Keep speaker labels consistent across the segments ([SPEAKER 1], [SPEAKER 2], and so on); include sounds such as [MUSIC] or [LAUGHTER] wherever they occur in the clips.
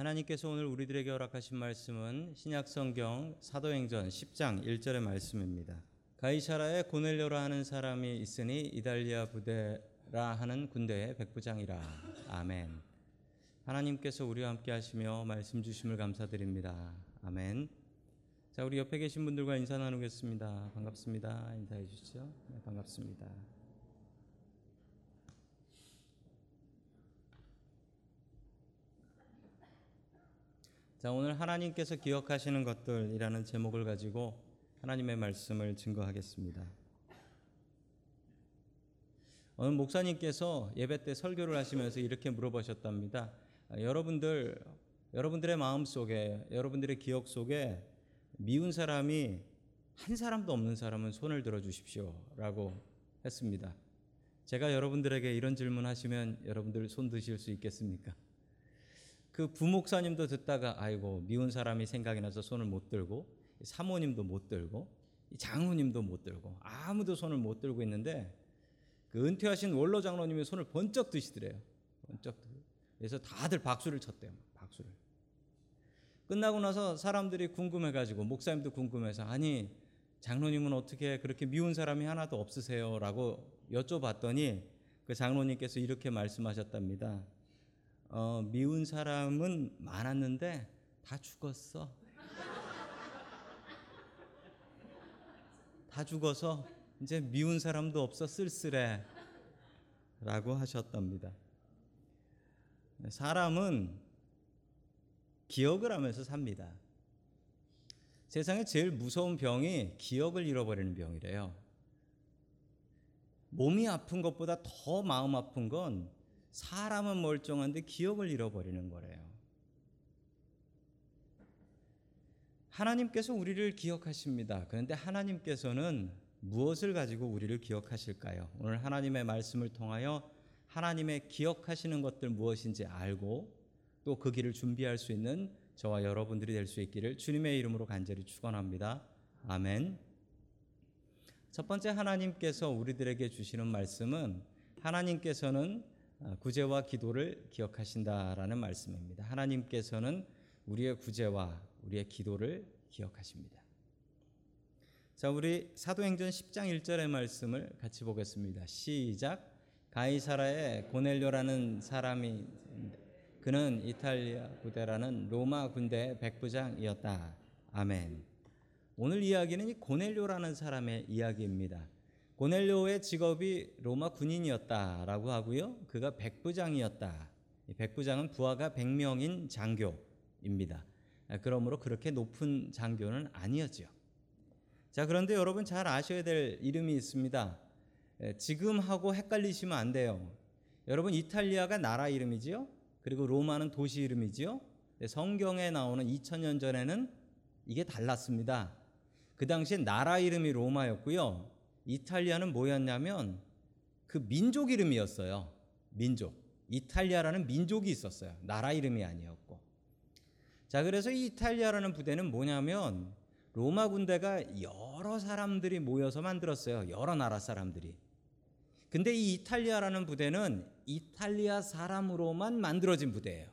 [SPEAKER 1] 하나님께서 오늘 우리들에게 허락하신 말씀은 신약성경 사도행전 10장 1절의 말씀입니다. 가이사라에 고넬료라 하는 사람이 있으니 이달리아 부대라 하는 군대의 백부장이라. 아멘. 하나님께서 우리와 함께 하시며 말씀 주심을 감사드립니다. 아멘. 자, 우리 옆에 계신 분들과 인사 나누겠습니다. 반갑습니다. 인사해 주시죠. 네, 반갑습니다. 자, 오늘 하나님께서 기억하시는 것들이라는 제목을 가지고 하나님의 말씀을 증거하겠습니다. 어느 목사님께서 예배 때 설교를 하시면서 이렇게 물어보셨답니다. 아, 여러분들 여러분들의 마음 속에 여러분들의 기억 속에 미운 사람이 한 사람도 없는 사람은 손을 들어 주십시오 라고 했습니다. 제가 여러분들에게 이런 질문 하시면 여러분들 손 드실 수 있겠습니까? 그 부목사님도 듣다가 아이고 미운 사람이 생각이 나서 손을 못 들고 사모님도 못 들고 장로님도 못 들고 아무도 손을 못 들고 있는데 그 은퇴하신 원로 장로님이 손을 번쩍 드시더래요. 번쩍. 그래서 다들 박수를 쳤대요. 박수를. 끝나고 나서 사람들이 궁금해가지고 목사님도 궁금해서 아니 장로님은 어떻게 그렇게 미운 사람이 하나도 없으세요?라고 여쭤봤더니 그 장로님께서 이렇게 말씀하셨답니다. 어, 미운 사람은 많았는데 다 죽었어. 다 죽어서 이제 미운 사람도 없어 쓸쓸해. 라고 하셨답니다. 사람은 기억을 하면서 삽니다. 세상에 제일 무서운 병이 기억을 잃어버리는 병이래요. 몸이 아픈 것보다 더 마음 아픈 건 사람은 멀쩡한데 기억을 잃어버리는 거래요. 하나님께서 우리를 기억하십니다. 그런데 하나님께서는 무엇을 가지고 우리를 기억하실까요? 오늘 하나님의 말씀을 통하여 하나님의 기억하시는 것들 무엇인지 알고 또 그 길을 준비할 수 있는 저와 여러분들이 될 수 있기를 주님의 이름으로 간절히 축원합니다. 아멘. 첫 번째 하나님께서 우리들에게 주시는 말씀은 하나님께서는 구제와 기도를 기억하신다라는 말씀입니다. 하나님께서는 우리의 구제와 우리의 기도를 기억하십니다. 자, 우리 사도행전 10장 1절의 말씀을 같이 보겠습니다. 시작. 가이사라에 고넬료라는 사람이 그는 이탈리아 부대라는 로마 군대 백부장이었다. 아멘. 오늘 이야기는 이 고넬료라는 사람의 이야기입니다. 고넬료의 직업이 로마 군인이었다라고 하고요. 그가 백부장이었다. 백부장은 부하가 100명인 장교입니다. 그러므로 그렇게 높은 장교는 아니었죠. 자, 그런데 여러분 잘 아셔야 될 이름이 있습니다. 지금 하고 헷갈리시면 안 돼요. 여러분 이탈리아가 나라 이름이지요? 그리고 로마는 도시 이름이지요? 성경에 나오는 2000년 전에는 이게 달랐습니다. 그 당시에 나라 이름이 로마였고요. 이탈리아는 뭐였냐면 그 민족 이름이었어요. 민족. 이탈리아라는 민족이 있었어요. 나라 이름이 아니었고. 자, 그래서 이 이탈리아라는 부대는 뭐냐면 로마 군대가 여러 사람들이 모여서 만들었어요. 여러 나라 사람들이. 근데 이 이탈리아라는 부대는 이탈리아 사람으로만 만들어진 부대예요.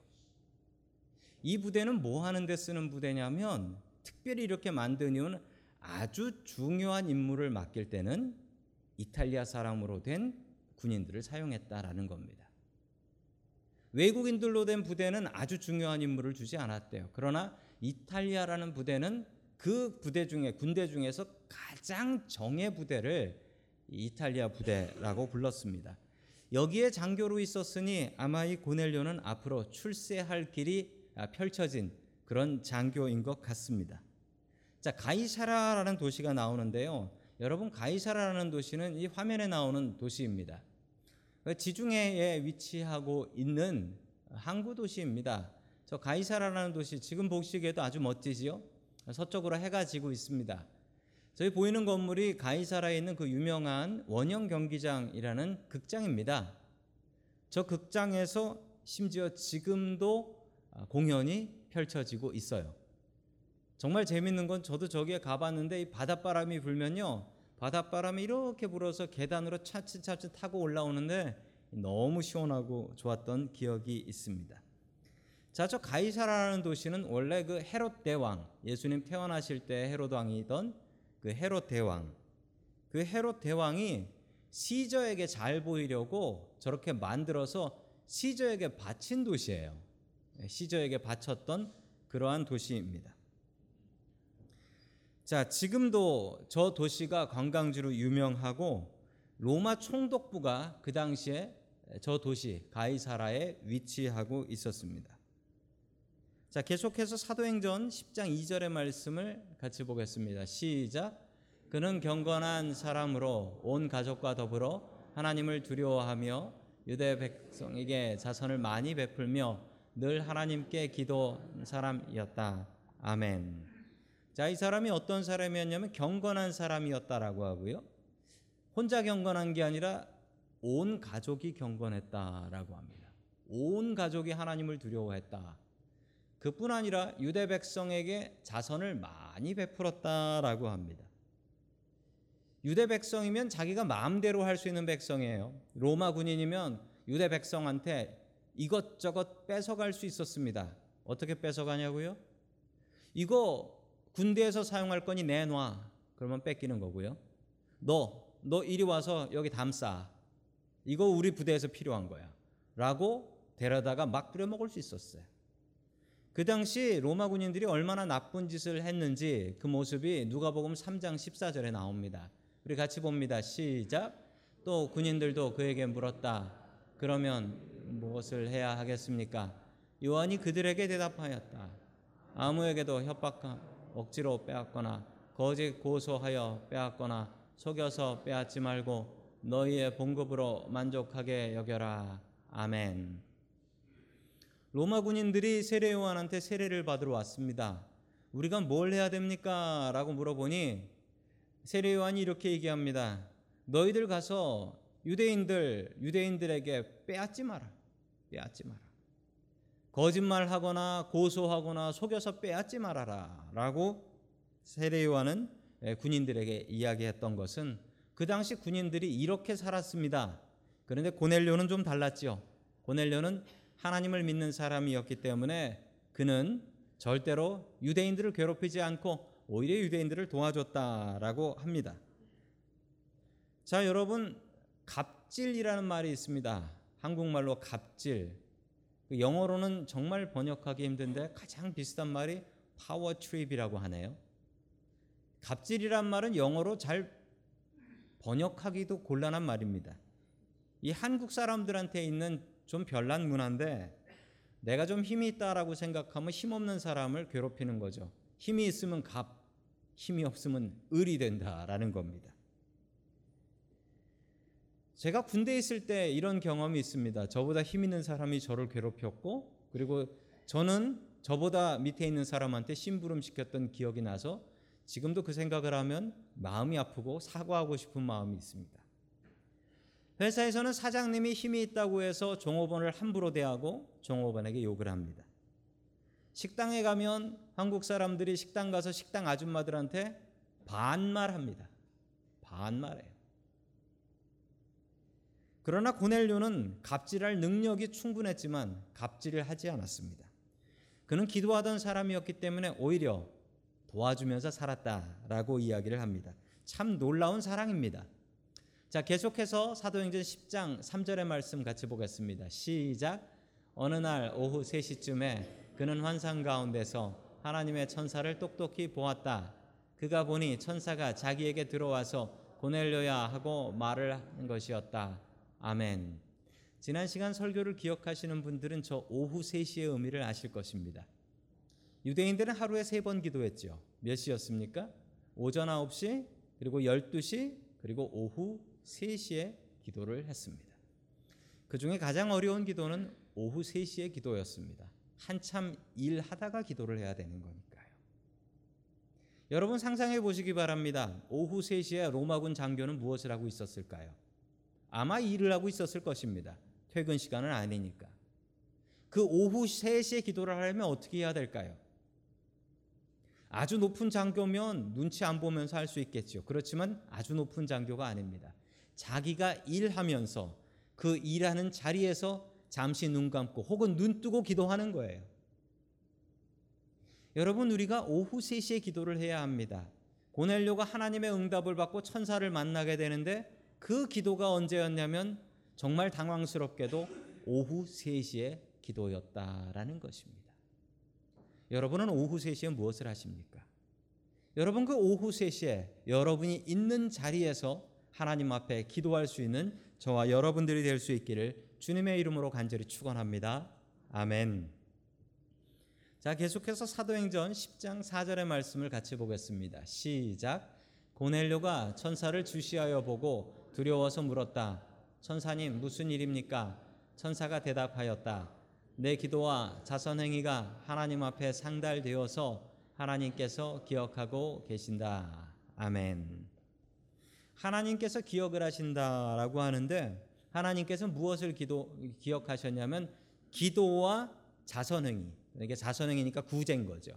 [SPEAKER 1] 이 부대는 뭐 하는데 쓰는 부대냐면 특별히 이렇게 만든 이유는 아주 중요한 임무를 맡길 때는 이탈리아 사람으로 된 군인들을 사용했다라는 겁니다. 외국인들로 된 부대는 아주 중요한 임무를 주지 않았대요. 그러나 이탈리아라는 부대는 그 부대 중에 군대 중에서 가장 정예 부대를 이탈리아 부대라고 불렀습니다. 여기에 장교로 있었으니 아마 이 고넬료는 앞으로 출세할 길이 펼쳐진 그런 장교인 것 같습니다. 자, 가이사라라는 도시가 나오는데요. 여러분 가이사라라는 도시는 이 화면에 나오는 도시입니다. 지중해에 위치하고 있는 항구 도시입니다. 저 가이사라라는 도시 지금 보시기에도 아주 멋지지요? 서쪽으로 해가 지고 있습니다. 저희 보이는 건물이 가이사라에 있는 그 유명한 원형 경기장이라는 극장입니다. 저 극장에서 심지어 지금도 공연이 펼쳐지고 있어요. 정말 재밌는 건 저도 저기에 가봤는데 이 바닷바람이 불면요. 바닷바람이 이렇게 불어서 계단으로 차츰차츰 타고 올라오는데 너무 시원하고 좋았던 기억이 있습니다. 자, 저 가이사라라는 도시는 원래 그 헤롯 대왕, 예수님 태어나실 때 헤롯 왕이던 그 헤롯 대왕, 그 헤롯 대왕이 시저에게 잘 보이려고 저렇게 만들어서 시저에게 바친 도시예요. 네, 시저에게 바쳤던 그러한 도시입니다. 자, 지금도 저 도시가 관광지로 유명하고 로마 총독부가 그 당시에 저 도시 가이사라에 위치하고 있었습니다. 자, 계속해서 사도행전 10장 2절의 말씀을 같이 보겠습니다. 시작. 그는 경건한 사람으로 온 가족과 더불어 하나님을 두려워하며 유대 백성에게 자선을 많이 베풀며 늘 하나님께 기도 사람이었다. 아멘. 자, 이 사람이 어떤 사람이었냐면 경건한 사람이었다라고 하고요. 혼자 경건한 게 아니라 온 가족이 경건했다라고 합니다. 온 가족이 하나님을 두려워했다. 그뿐 아니라 유대 백성에게 자선을 많이 베풀었다라고 합니다. 유대 백성이면 자기가 마음대로 할 수 있는 백성이에요. 로마 군인이면 유대 백성한테 이것저것 뺏어갈 수 있었습니다. 어떻게 뺏어가냐고요? 이거 군대에서 사용할 거니 내놔. 그러면 뺏기는 거고요. 너, 너 이리 와서 여기 담싸. 이거 우리 부대에서 필요한 거야. 라고 데려다가 막 뿌려먹을 수 있었어요. 그 당시 로마 군인들이 얼마나 나쁜 짓을 했는지 그 모습이 누가복음 3장 14절에 나옵니다. 우리 같이 봅니다. 시작. 또 군인들도 그에게 물었다. 그러면 무엇을 해야 하겠습니까? 요한이 그들에게 대답하였다. 아무에게도 협박하 억지로 빼앗거나 거짓 고소하여 빼앗거나 속여서 빼앗지 말고 너희의 봉급으로 만족하게 여겨라. 아멘. 로마 군인들이 세례 요한한테 세례를 받으러 왔습니다. 우리가 뭘 해야 됩니까? 라고 물어보니 세례 요한이 이렇게 얘기합니다. 너희들 가서 유대인들 유대인들에게 빼앗지 마라. 빼앗지 마라. 거짓말하거나 고소하거나 속여서 빼앗지 말아라라고 세례 요한은 군인들에게 이야기했던 것은 그 당시 군인들이 이렇게 살았습니다. 그런데 고넬료는 좀 달랐죠. 고넬료는 하나님을 믿는 사람이었기 때문에 그는 절대로 유대인들을 괴롭히지 않고 오히려 유대인들을 도와줬다라고 합니다. 자, 여러분 갑질이라는 말이 있습니다. 한국말로 갑질. 그 영어로는 정말 번역하기 힘든데 가장 비슷한 말이 파워 트립이라고 하네요. 갑질이란 말은 영어로 잘 번역하기도 곤란한 말입니다. 이 한국 사람들한테 있는 좀 별난 문화인데 내가 좀 힘이 있다라고 생각하면 힘없는 사람을 괴롭히는 거죠. 힘이 있으면 갑, 힘이 없으면 을이 된다라는 겁니다. 제가 군대에 있을 때 이런 경험이 있습니다. 저보다 힘 있는 사람이 저를 괴롭혔고 그리고 저는 저보다 밑에 있는 사람한테 심부름 시켰던 기억이 나서 지금도 그 생각을 하면 마음이 아프고 사과하고 싶은 마음이 있습니다. 회사에서는 사장님이 힘이 있다고 해서 종업원을 함부로 대하고 종업원에게 욕을 합니다. 식당에 가면 한국 사람들이 식당 가서 식당 아줌마들한테 반말합니다. 반말해요. 그러나 고넬료는 갑질할 능력이 충분했지만 갑질을 하지 않았습니다. 그는 기도하던 사람이었기 때문에 오히려 도와주면서 살았다라고 이야기를 합니다. 참 놀라운 사랑입니다. 자, 계속해서 사도행전 10장 3절의 말씀 같이 보겠습니다. 시작. 어느 날 오후 3시쯤에 그는 환상 가운데서 하나님의 천사를 똑똑히 보았다. 그가 보니 천사가 자기에게 들어와서 고넬료야 하고 말을 한 것이었다. 아멘. 지난 시간 설교를 기억하시는 분들은 저 오후 3시의 의미를 아실 것입니다. 유대인들은 하루에 세 번 기도했죠. 몇 시였습니까? 오전 9시, 그리고 12시, 그리고 오후 3시에 기도를 했습니다. 그 중에 가장 어려운 기도는 오후 3시에 기도였습니다. 한참 일하다가 기도를 해야 되는 거니까요. 여러분 상상해 보시기 바랍니다. 오후 3시에 로마군 장교는 무엇을 하고 있었을까요? 아마 일을 하고 있었을 것입니다. 퇴근 시간은 아니니까. 그 오후 3시에 기도를 하려면 어떻게 해야 될까요? 아주 높은 장교면 눈치 안 보면서 할 수 있겠죠. 그렇지만 아주 높은 장교가 아닙니다. 자기가 일하면서 그 일하는 자리에서 잠시 눈 감고 혹은 눈 뜨고 기도하는 거예요. 여러분 우리가 오후 3시에 기도를 해야 합니다. 고넬료가 하나님의 응답을 받고 천사를 만나게 되는데 그 기도가 언제였냐면 정말 당황스럽게도 오후 3시에 기도였다라는 것입니다. 여러분은 오후 3시에 무엇을 하십니까? 여러분 그 오후 3시에 여러분이 있는 자리에서 하나님 앞에 기도할 수 있는 저와 여러분들이 될 수 있기를 주님의 이름으로 간절히 축원합니다. 아멘. 자, 계속해서 사도행전 10장 4절의 말씀을 같이 보겠습니다. 시작. 고넬료가 천사를 주시하여 보고 두려워서 물었다. 천사님 무슨 일입니까? 천사가 대답하였다. 내 기도와 자선 행위가 하나님 앞에 상달되어서 하나님께서 기억하고 계신다. 아멘. 하나님께서 기억을 하신다라고 하는데 하나님께서 무엇을 기도 기억하셨냐면 기도와 자선 행위. 이게 자선 행위니까 구제인 거죠.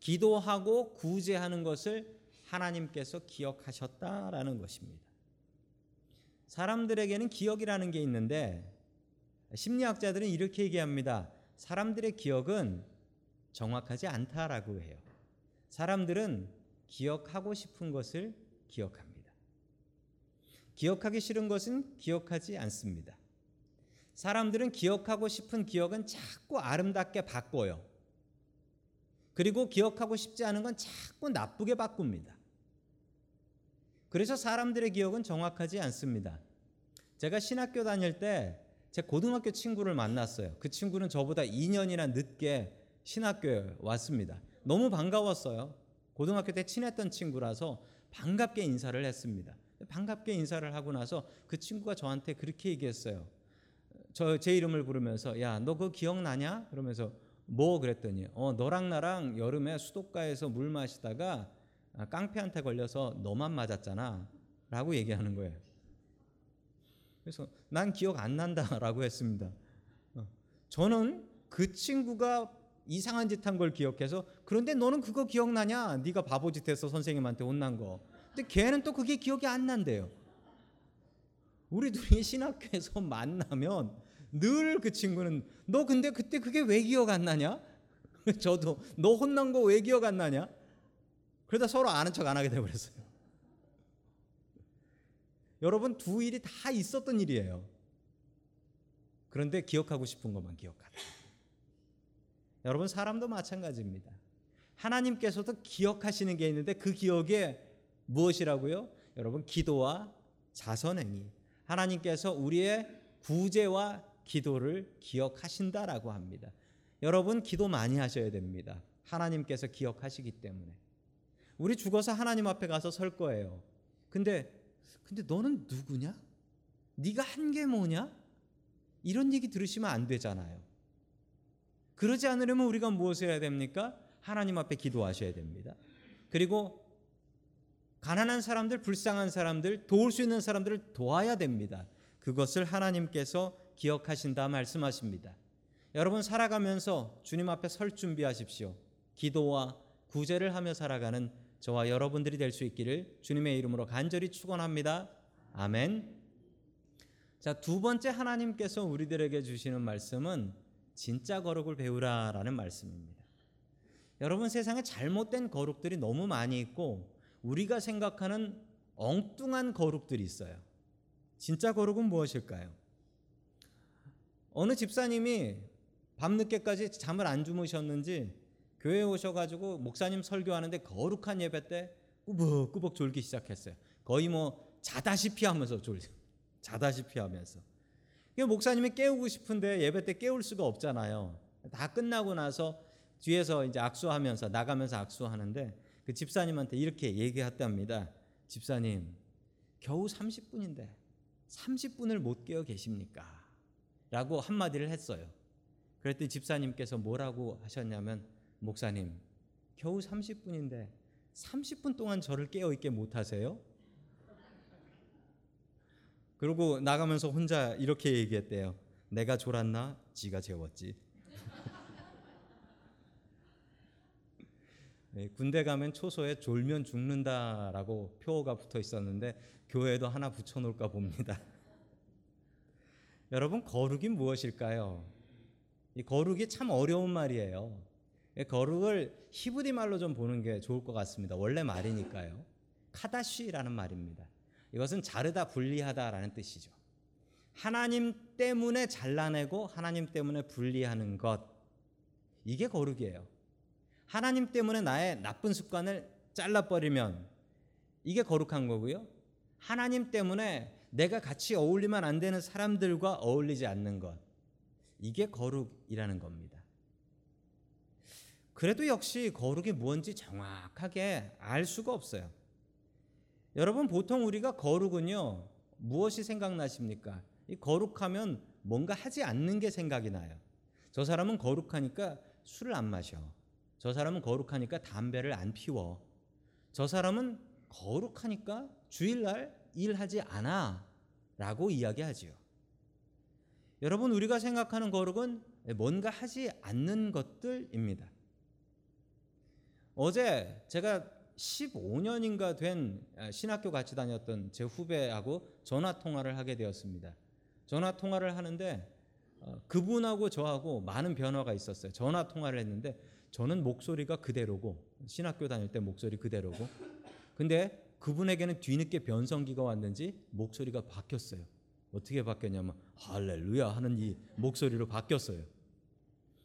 [SPEAKER 1] 기도하고 구제하는 것을 하나님께서 기억하셨다라는 것입니다. 사람들에게는 기억이라는 게 있는데 심리학자들은 이렇게 얘기합니다. 사람들의 기억은 정확하지 않다라고 해요. 사람들은 기억하고 싶은 것을 기억합니다. 기억하기 싫은 것은 기억하지 않습니다. 사람들은 기억하고 싶은 기억은 자꾸 아름답게 바꿔요. 그리고 기억하고 싶지 않은 건 자꾸 나쁘게 바꿉니다. 그래서 사람들의 기억은 정확하지 않습니다. 제가 신학교 다닐 때 제 고등학교 친구를 만났어요. 그 친구는 저보다 2년이나 늦게 신학교에 왔습니다. 너무 반가웠어요. 고등학교 때 친했던 친구라서 반갑게 인사를 했습니다. 반갑게 인사를 하고 나서 그 친구가 저한테 그렇게 얘기했어요. 저 제 이름을 부르면서 야 너 그거 기억나냐? 그러면서 뭐 그랬더니 어 너랑 나랑 여름에 수도가에서 물 마시다가 깡패한테 걸려서 너만 맞았잖아. 라고 얘기하는 거예요. 그래서 난 기억 안 난다라고 했습니다. 어, 저는 그 친구가 이상한 짓 한 걸 기억해서 그런데 너는 그거 기억나냐? 네가 바보짓 해서 선생님한테 혼난 거. 근데 걔는 또 그게 기억이 안 난대요. 우리 둘이 신학교에서 [LAUGHS] 만나면 늘 그 친구는 너 근데 그때 그게 왜 기억 안 나냐? [LAUGHS] 저도 너 혼난 거 왜 기억 안 나냐? 그러다 서로 아는 척 안 하게 돼 버렸어요. 여러분 두 일이 다 있었던 일이에요. 그런데 기억하고 싶은 것만 기억하다. 여러분 사람도 마찬가지입니다. 하나님께서도 기억하시는 게 있는데 그 기억에 무엇이라고요? 여러분 기도와 자선행위. 하나님께서 우리의 구제와 기도를 기억하신다라고 합니다. 여러분 기도 많이 하셔야 됩니다. 하나님께서 기억하시기 때문에. 우리 죽어서 하나님 앞에 가서 설 거예요. 근데 근데 너는 누구냐? 네가 한 게 뭐냐? 이런 얘기 들으시면 안 되잖아요. 그러지 않으려면 우리가 무엇을 해야 됩니까? 하나님 앞에 기도하셔야 됩니다. 그리고 가난한 사람들, 불쌍한 사람들, 도울 수 있는 사람들을 도와야 됩니다. 그것을 하나님께서 기억하신다 말씀하십니다. 여러분 살아가면서 주님 앞에 설 준비하십시오. 기도와 구제를 하며 살아가는 저와 여러분들이 될 수 있기를 주님의 이름으로 간절히 축원합니다. 아멘. 자, 두 번째 하나님께서 우리들에게 주시는 말씀은 진짜 거룩을 배우라라는 말씀입니다. 여러분 세상에 잘못된 거룩들이 너무 많이 있고 우리가 생각하는 엉뚱한 거룩들이 있어요. 진짜 거룩은 무엇일까요? 어느 집사님이 밤늦게까지 잠을 안 주무셨는지 교회에 오셔가지고 목사님 설교하는데 거룩한 예배 때 꾸벅꾸벅 졸기 시작했어요. 거의 뭐 자다시피 하면서 졸, [LAUGHS] 자다시피 하면서. 목사님이 깨우고 싶은데 예배 때 깨울 수가 없잖아요. 다 끝나고 나서 뒤에서 이제 악수하면서 나가면서 악수하는데 그 집사님한테 이렇게 얘기했답니다. 집사님, 겨우 30분인데 30분을 못 깨어 계십니까? 라고 한마디를 했어요. 그랬더니 집사님께서 뭐라고 하셨냐면 목사님, 겨우 30분인데 30분 동안 저를 깨어 있게 못 하세요? 그리고 나가면서 혼자 이렇게 얘기했대요. 내가 졸았나? 지가 재웠지. 네, [LAUGHS] 군대 가면 초소에 졸면 죽는다라고 표어가 붙어 있었는데 교회에도 하나 붙여 놓을까 봅니다. [LAUGHS] 여러분 거룩이 무엇일까요? 이 거룩이 참 어려운 말이에요. 거룩을 히브리 말로 좀 보는 게 좋을 것 같습니다. 원래 말이니까요. 카다쉬라는 말입니다. 이것은 자르다 분리하다라는 뜻이죠. 하나님 때문에 잘라내고 하나님 때문에 분리하는 것 이게 거룩이에요. 하나님 때문에 나의 나쁜 습관을 잘라버리면 이게 거룩한 거고요. 하나님 때문에 내가 같이 어울리면 안 되는 사람들과 어울리지 않는 것 이게 거룩이라는 겁니다. 그래도 역시 거룩이 뭔지 정확하게 알 수가 없어요. 여러분 보통 우리가 거룩은요 무엇이 생각나십니까? 이 거룩하면 뭔가 하지 않는 게 생각이 나요. 저 사람은 거룩하니까 술을 안 마셔. 저 사람은 거룩하니까 담배를 안 피워. 저 사람은 거룩하니까 주일날 일하지 않아. 라고 이야기하지요. 여러분, 우리가 생각하는 거룩은 뭔가 하지 않는 것들입니다. 어제 제가 15년인가 된 신학교 같이 다녔던 제 후배하고 전화 통화를 하게 되었습니다. 전화 통화를 하는데 어, 그분하고 저하고 많은 변화가 있었어요. 전화 통화를 했는데 저는 목소리가 그대로고 신학교 다닐 때 목소리 그대로고 근데 그분에게는 뒤늦게 변성기가 왔는지 목소리가 바뀌었어요. 어떻게 바뀌었냐면 할렐루야 하는 이 목소리로 바뀌었어요.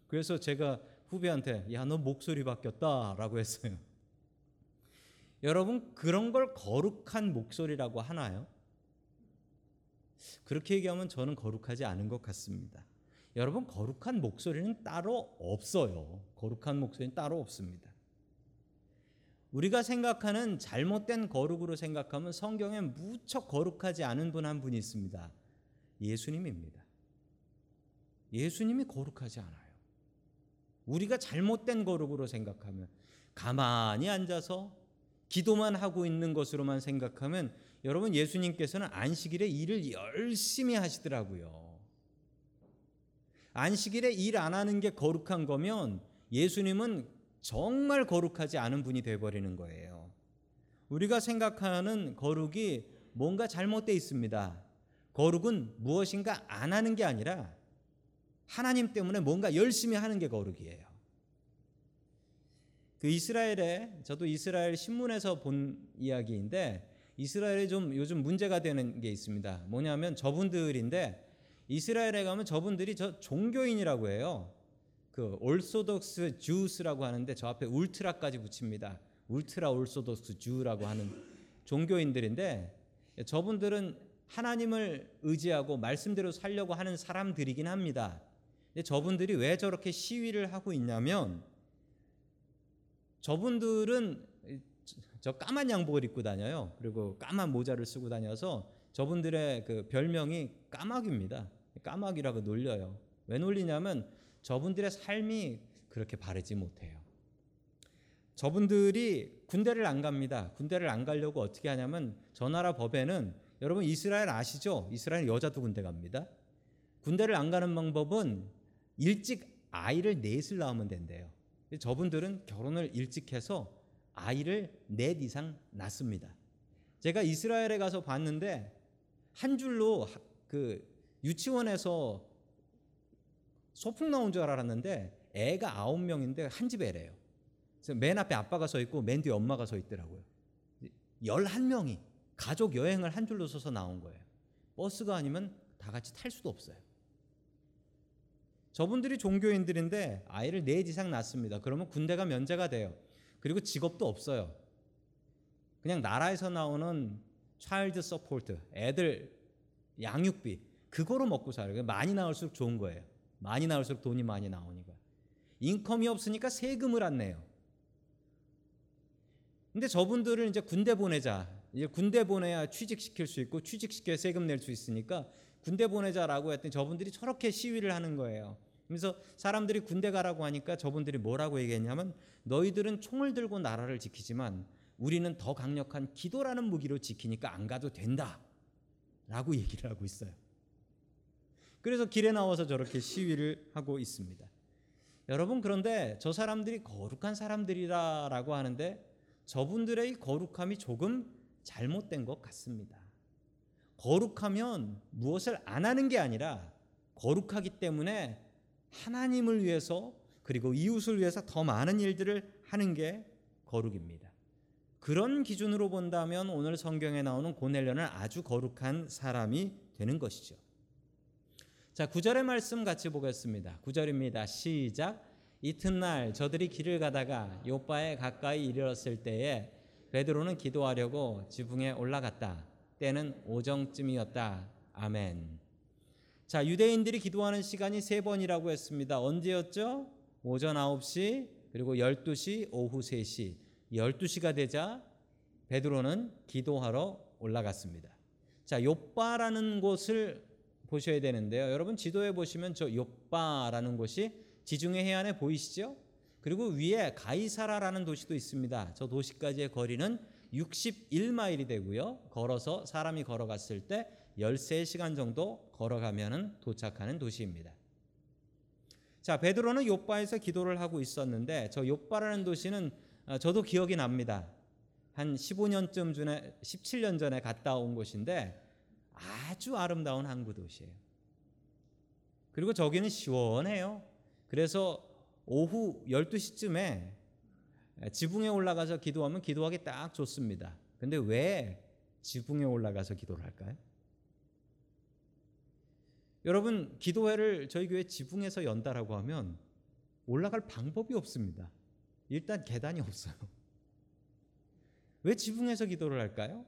[SPEAKER 1] 그래서 제가 후배한테 야 너 목소리 바뀌었다라고 했어요. 여러분 그런 걸 거룩한 목소리라고 하나요? 그렇게 얘기하면 저는 거룩하지 않은 것 같습니다. 여러분 거룩한 목소리는 따로 없어요. 거룩한 목소리는 따로 없습니다. 우리가 생각하는 잘못된 거룩으로 생각하면 성경에 무척 거룩하지 않은 분 한 분이 있습니다. 예수님입니다. 예수님이 거룩하지 않아요. 우리가 잘못된 거룩으로 생각하면 가만히 앉아서 기도만 하고 있는 것으로만 생각하면 여러분 예수님께서는 안식일에 일을 열심히 하시더라고요. 안식일에 일 안 하는 게 거룩한 거면 예수님은 정말 거룩하지 않은 분이 돼 버리는 거예요. 우리가 생각하는 거룩이 뭔가 잘못돼 있습니다. 거룩은 무엇인가 안 하는 게 아니라 하나님 때문에 뭔가 열심히 하는 게 거룩이에요. 그 이스라엘에 저도 이스라엘 신문에서 본 이야기인데 이스라엘에 좀 요즘 문제가 되는 게 있습니다. 뭐냐면 저분들인데 이스라엘에 가면 저분들이 저 종교인이라고 해요. 그 올소독스 주스라고 하는데 저 앞에 울트라까지 붙입니다. 울트라 올소독스 주라고 하는 종교인들인데 저분들은 하나님을 의지하고 말씀대로 살려고 하는 사람들이긴 합니다. 저분들이 왜 저렇게 시위를 하고 있냐면 저분들은 저 까만 양복을 입고 다녀요. 그리고 까만 모자를 쓰고 다녀서 저분들의 그 별명이 까마귀입니다. 까마귀라고 놀려요. 왜 놀리냐면 저분들의 삶이 그렇게 바르지 못해요. 저분들이 군대를 안 갑니다. 군대를 안 가려고 어떻게 하냐면 저 나라 법에는 여러분 이스라엘 아시죠? 이스라엘 여자도 군대 갑니다. 군대를 안 가는 방법은 일찍 아이를 넷을 낳으면 된대요. 저분들은 결혼을 일찍 해서 아이를 넷 이상 낳습니다. 제가 이스라엘에 가서 봤는데 한 줄로 그 유치원에서 소풍 나온 줄 알았는데 애가 아홉 명인데 한 집 애래요. 그래서 맨 앞에 아빠가 서 있고 맨 뒤에 엄마가 서 있더라고요. 열한 명이 가족 여행을 한 줄로 서서 나온 거예요. 버스가 아니면 다 같이 탈 수도 없어요. 저분들이 종교인들인데 아이를 넷 이상 낳습니다. 그러면 군대가 면제가 돼요. 그리고 직업도 없어요. 그냥 나라에서 나오는 child support, 애들 양육비 그거로 먹고 살아요. 많이 나올수록 좋은 거예요. 많이 나올수록 돈이 많이 나오니까. income이 없으니까 세금을 안 내요. 근데 저분들을 이제 군대 보내자. 이제 군대 보내야 취직시킬 수 있고 취직시켜 세금 낼 수 있으니까 군대 보내자라고 했더니 저분들이 저렇게 시위를 하는 거예요. 그래서 사람들이 군대 가라고 하니까 저분들이 뭐라고 얘기했냐면 너희들은 총을 들고 나라를 지키지만 우리는 더 강력한 기도라는 무기로 지키니까 안 가도 된다. 라고 얘기를 하고 있어요. 그래서 길에 나와서 저렇게 시위를 하고 있습니다. 여러분 그런데 저 사람들이 거룩한 사람들이라라고 하는데 저분들의 거룩함이 조금 잘못된 것 같습니다. 거룩하면 무엇을 안 하는 게 아니라 거룩하기 때문에 하나님을 위해서 그리고 이웃을 위해서 더 많은 일들을 하는 게 거룩입니다. 그런 기준으로 본다면 오늘 성경에 나오는 고넬료는 아주 거룩한 사람이 되는 것이죠. 자, 9절의 말씀 같이 보겠습니다. 9절입니다. 시작. 이튿날 저들이 길을 가다가 요바에 가까이 이르렀을 때에 베드로는 기도하려고 지붕에 올라갔다. 때는 오정쯤이었다. 아멘. 자, 유대인들이 기도하는 시간이 세 번이라고 했습니다. 언제였죠? 오전 9시, 그리고 12시, 오후 3시. 12시가 되자 베드로는 기도하러 올라갔습니다. 자, 요바라는 곳을 보셔야 되는데요. 여러분 지도에 보시면 저 요바라는 곳이 지중해 해안에 보이시죠? 그리고 위에 가이사라라는 도시도 있습니다. 저 도시까지의 거리는 61마일이 되고요. 걸어서 사람이 걸어갔을 때 13시간 정도 걸어가면은 도착하는 도시입니다. 자, 베드로는 요바에서 기도를 하고 있었는데 저 요바라는 도시는 어, 저도 기억이 납니다. 한 15년쯤 전에 17년 전에 갔다 온 곳인데 아주 아름다운 항구 도시예요. 그리고 저기는 시원해요. 그래서 오후 12시쯤에 지붕에 올라가서 기도하면 기도하기 딱 좋습니다. 근데 왜 지붕에 올라가서 기도를 할까요? 여러분, 기도회를 저희 교회 지붕에서 연다라고 하면 올라갈 방법이 없습니다. 일단 계단이 없어요. 왜 지붕에서 기도를 할까요?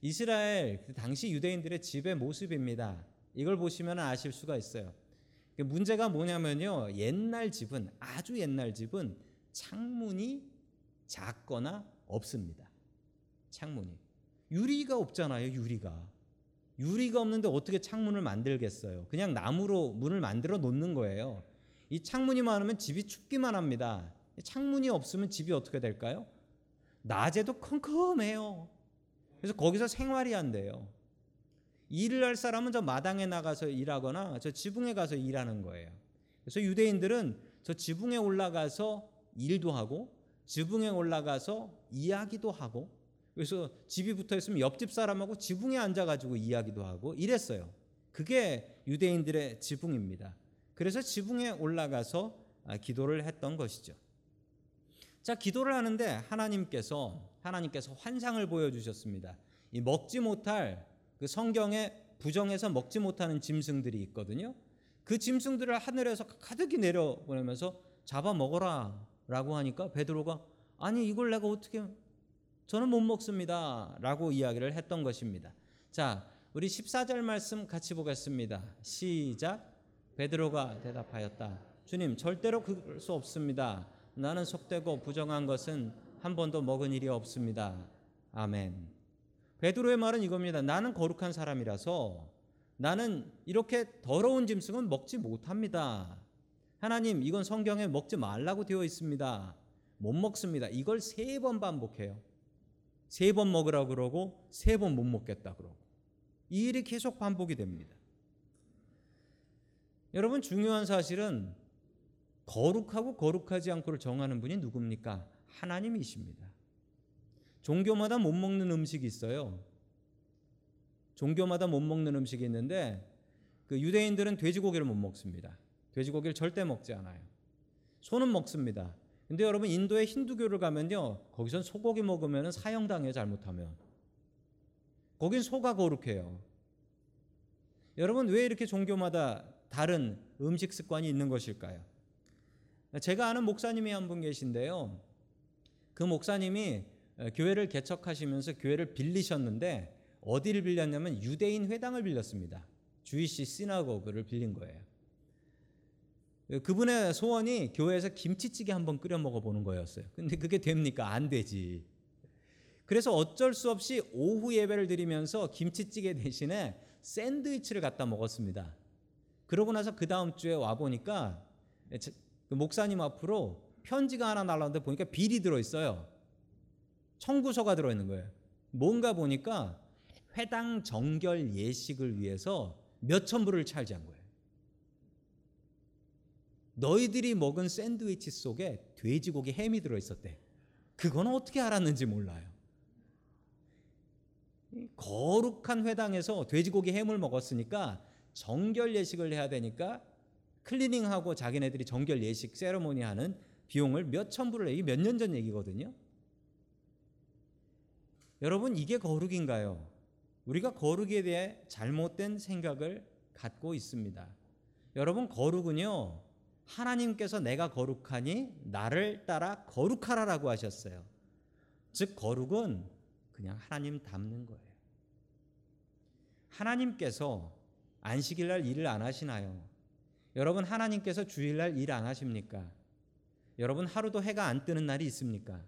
[SPEAKER 1] 이스라엘 그 당시 유대인들의 집의 모습입니다. 이걸 보시면 아실 수가 있어요. 그 문제가 뭐냐면요. 옛날 집은 아주 옛날 집은 창문이 작거나 없습니다. 창문이 유리가 없잖아요. 유리가 유리가 없는데 어떻게 창문을 만들겠어요? 그냥 나무로 문을 만들어 놓는 거예요. 이 창문이 많으면 집이 춥기만 합니다. 창문이 없으면 집이 어떻게 될까요? 낮에도 컴컴해요. 그래서 거기서 생활이 안 돼요. 일을 할 사람은 저 마당에 나가서 일하거나 저 지붕에 가서 일하는 거예요. 그래서 유대인들은 저 지붕에 올라가서 일도 하고 지붕에 올라가서 이야기도 하고 그래서 집이 붙어 있으면 옆집 사람하고 지붕에 앉아 가지고 이야기도 하고 이랬어요. 그게 유대인들의 지붕입니다. 그래서 지붕에 올라가서 아, 기도를 했던 것이죠. 자, 기도를 하는데 하나님께서 하나님께서 환상을 보여 주셨습니다. 이 먹지 못할 그 성경에 부정해서 먹지 못하는 짐승들이 있거든요. 그 짐승들을 하늘에서 가득히 내려 보내면서 잡아 먹어라 라고 하니까 베드로가 아니 이걸 내가 어떻게 저는 못 먹습니다 라고 이야기를 했던 것입니다. 자, 우리 14절 말씀 같이 보겠습니다. 시작. 베드로가 대답하였다. 주님, 절대로 그럴 수 없습니다. 나는 속되고 부정한 것은 한 번도 먹은 일이 없습니다. 아멘. 베드로의 말은 이겁니다. 나는 거룩한 사람이라서 나는 이렇게 더러운 짐승은 먹지 못합니다. 하나님, 이건 성경에 먹지 말라고 되어 있습니다. 못 먹습니다. 이걸 세 번 반복해요. 세 번 먹으라 그러고 세 번 못 먹겠다 그러고 이 일이 계속 반복이 됩니다. 여러분 중요한 사실은 거룩하고 거룩하지 않고를 정하는 분이 누굽니까? 하나님이십니다. 종교마다 못 먹는 음식이 있어요. 종교마다 못 먹는 음식이 있는데 그 유대인들은 돼지고기를 못 먹습니다. 돼지고기를 절대 먹지 않아요. 소는 먹습니다. 근데 여러분 인도의 힌두교를 가면요. 거기선 소고기 먹으면 사형당해요. 잘못하면. 거긴 소가 거룩해요. 여러분 왜 이렇게 종교마다 다른 음식 습관이 있는 것일까요? 제가 아는 목사님이 한 분 계신데요. 그 목사님이 교회를 개척하시면서 교회를 빌리셨는데 어디를 빌렸냐면 유대인 회당을 빌렸습니다. 주이시 시나고그를 빌린 거예요. 그분의 소원이 교회에서 김치찌개 한번 끓여 먹어 보는 거였어요. 근데 그게 됩니까? 안 되지. 그래서 어쩔 수 없이 오후 예배를 드리면서 김치찌개 대신에 샌드위치를 갖다 먹었습니다. 그러고 나서 그 다음 주에 와 보니까 그 목사님 앞으로 편지가 하나 날라왔는데 보니까 빌이 들어 있어요. 청구서가 들어 있는 거예요. 뭔가 보니까 회당 정결 예식을 위해서 몇천 불을 찰지한 거예요. 너희들이 먹은 샌드위치 속에 돼지고기 햄이 들어 있었대. 그건 어떻게 알았는지 몰라요. 거룩한 회당에서 돼지고기 햄을 먹었으니까 정결 예식을 해야 되니까 클리닝하고 자기네들이 정결 예식 세레모니 하는 비용을 몇 천 불을 내기 몇년 전 얘기거든요. 여러분 이게 거룩인가요? 우리가 거룩에 대해 잘못된 생각을 갖고 있습니다. 여러분 거룩은요. 하나님께서 내가 거룩하니 나를 따라 거룩하라라고 하셨어요. 즉 거룩은 그냥 하나님 닮는 거예요. 하나님께서 안식일 날 일을 안 하시나요? 여러분 하나님께서 주일 날 일 안 하십니까? 여러분 하루도 해가 안 뜨는 날이 있습니까?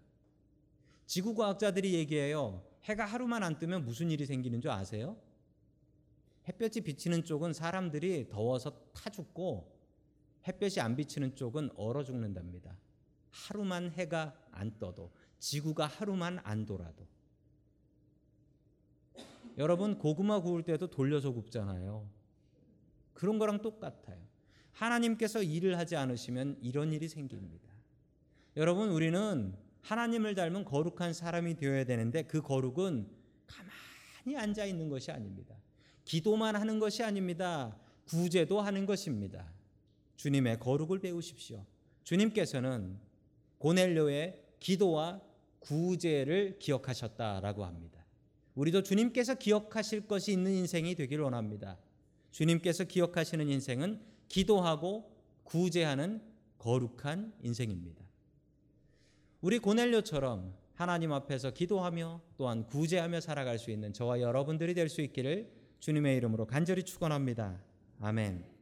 [SPEAKER 1] 지구 과학자들이 얘기해요. 해가 하루만 안 뜨면 무슨 일이 생기는 줄 아세요? 햇볕이 비치는 쪽은 사람들이 더워서 타 죽고 햇볕이 안 비치는 쪽은 얼어 죽는답니다. 하루만 해가 안 떠도 지구가 하루만 안 돌아도 여러분 고구마 구울 때도 돌려서 굽잖아요. 그런 거랑 똑같아요. 하나님께서 일을 하지 않으시면 이런 일이 생깁니다. 여러분 우리는 하나님을 닮은 거룩한 사람이 되어야 되는데 그 거룩은 가만히 앉아 있는 것이 아닙니다. 기도만 하는 것이 아닙니다. 구제도 하는 것입니다. 주님의 거룩을 배우십시오. 주님께서는 고넬료의 기도와 구제를 기억하셨다라고 합니다. 우리도 주님께서 기억하실 것이 있는 인생이 되길 원합니다. 주님께서 기억하시는 인생은 기도하고 구제하는 거룩한 인생입니다. 우리 고넬료처럼 하나님 앞에서 기도하며 또한 구제하며 살아갈 수 있는 저와 여러분들이 될 수 있기를 주님의 이름으로 간절히 축원합니다. 아멘.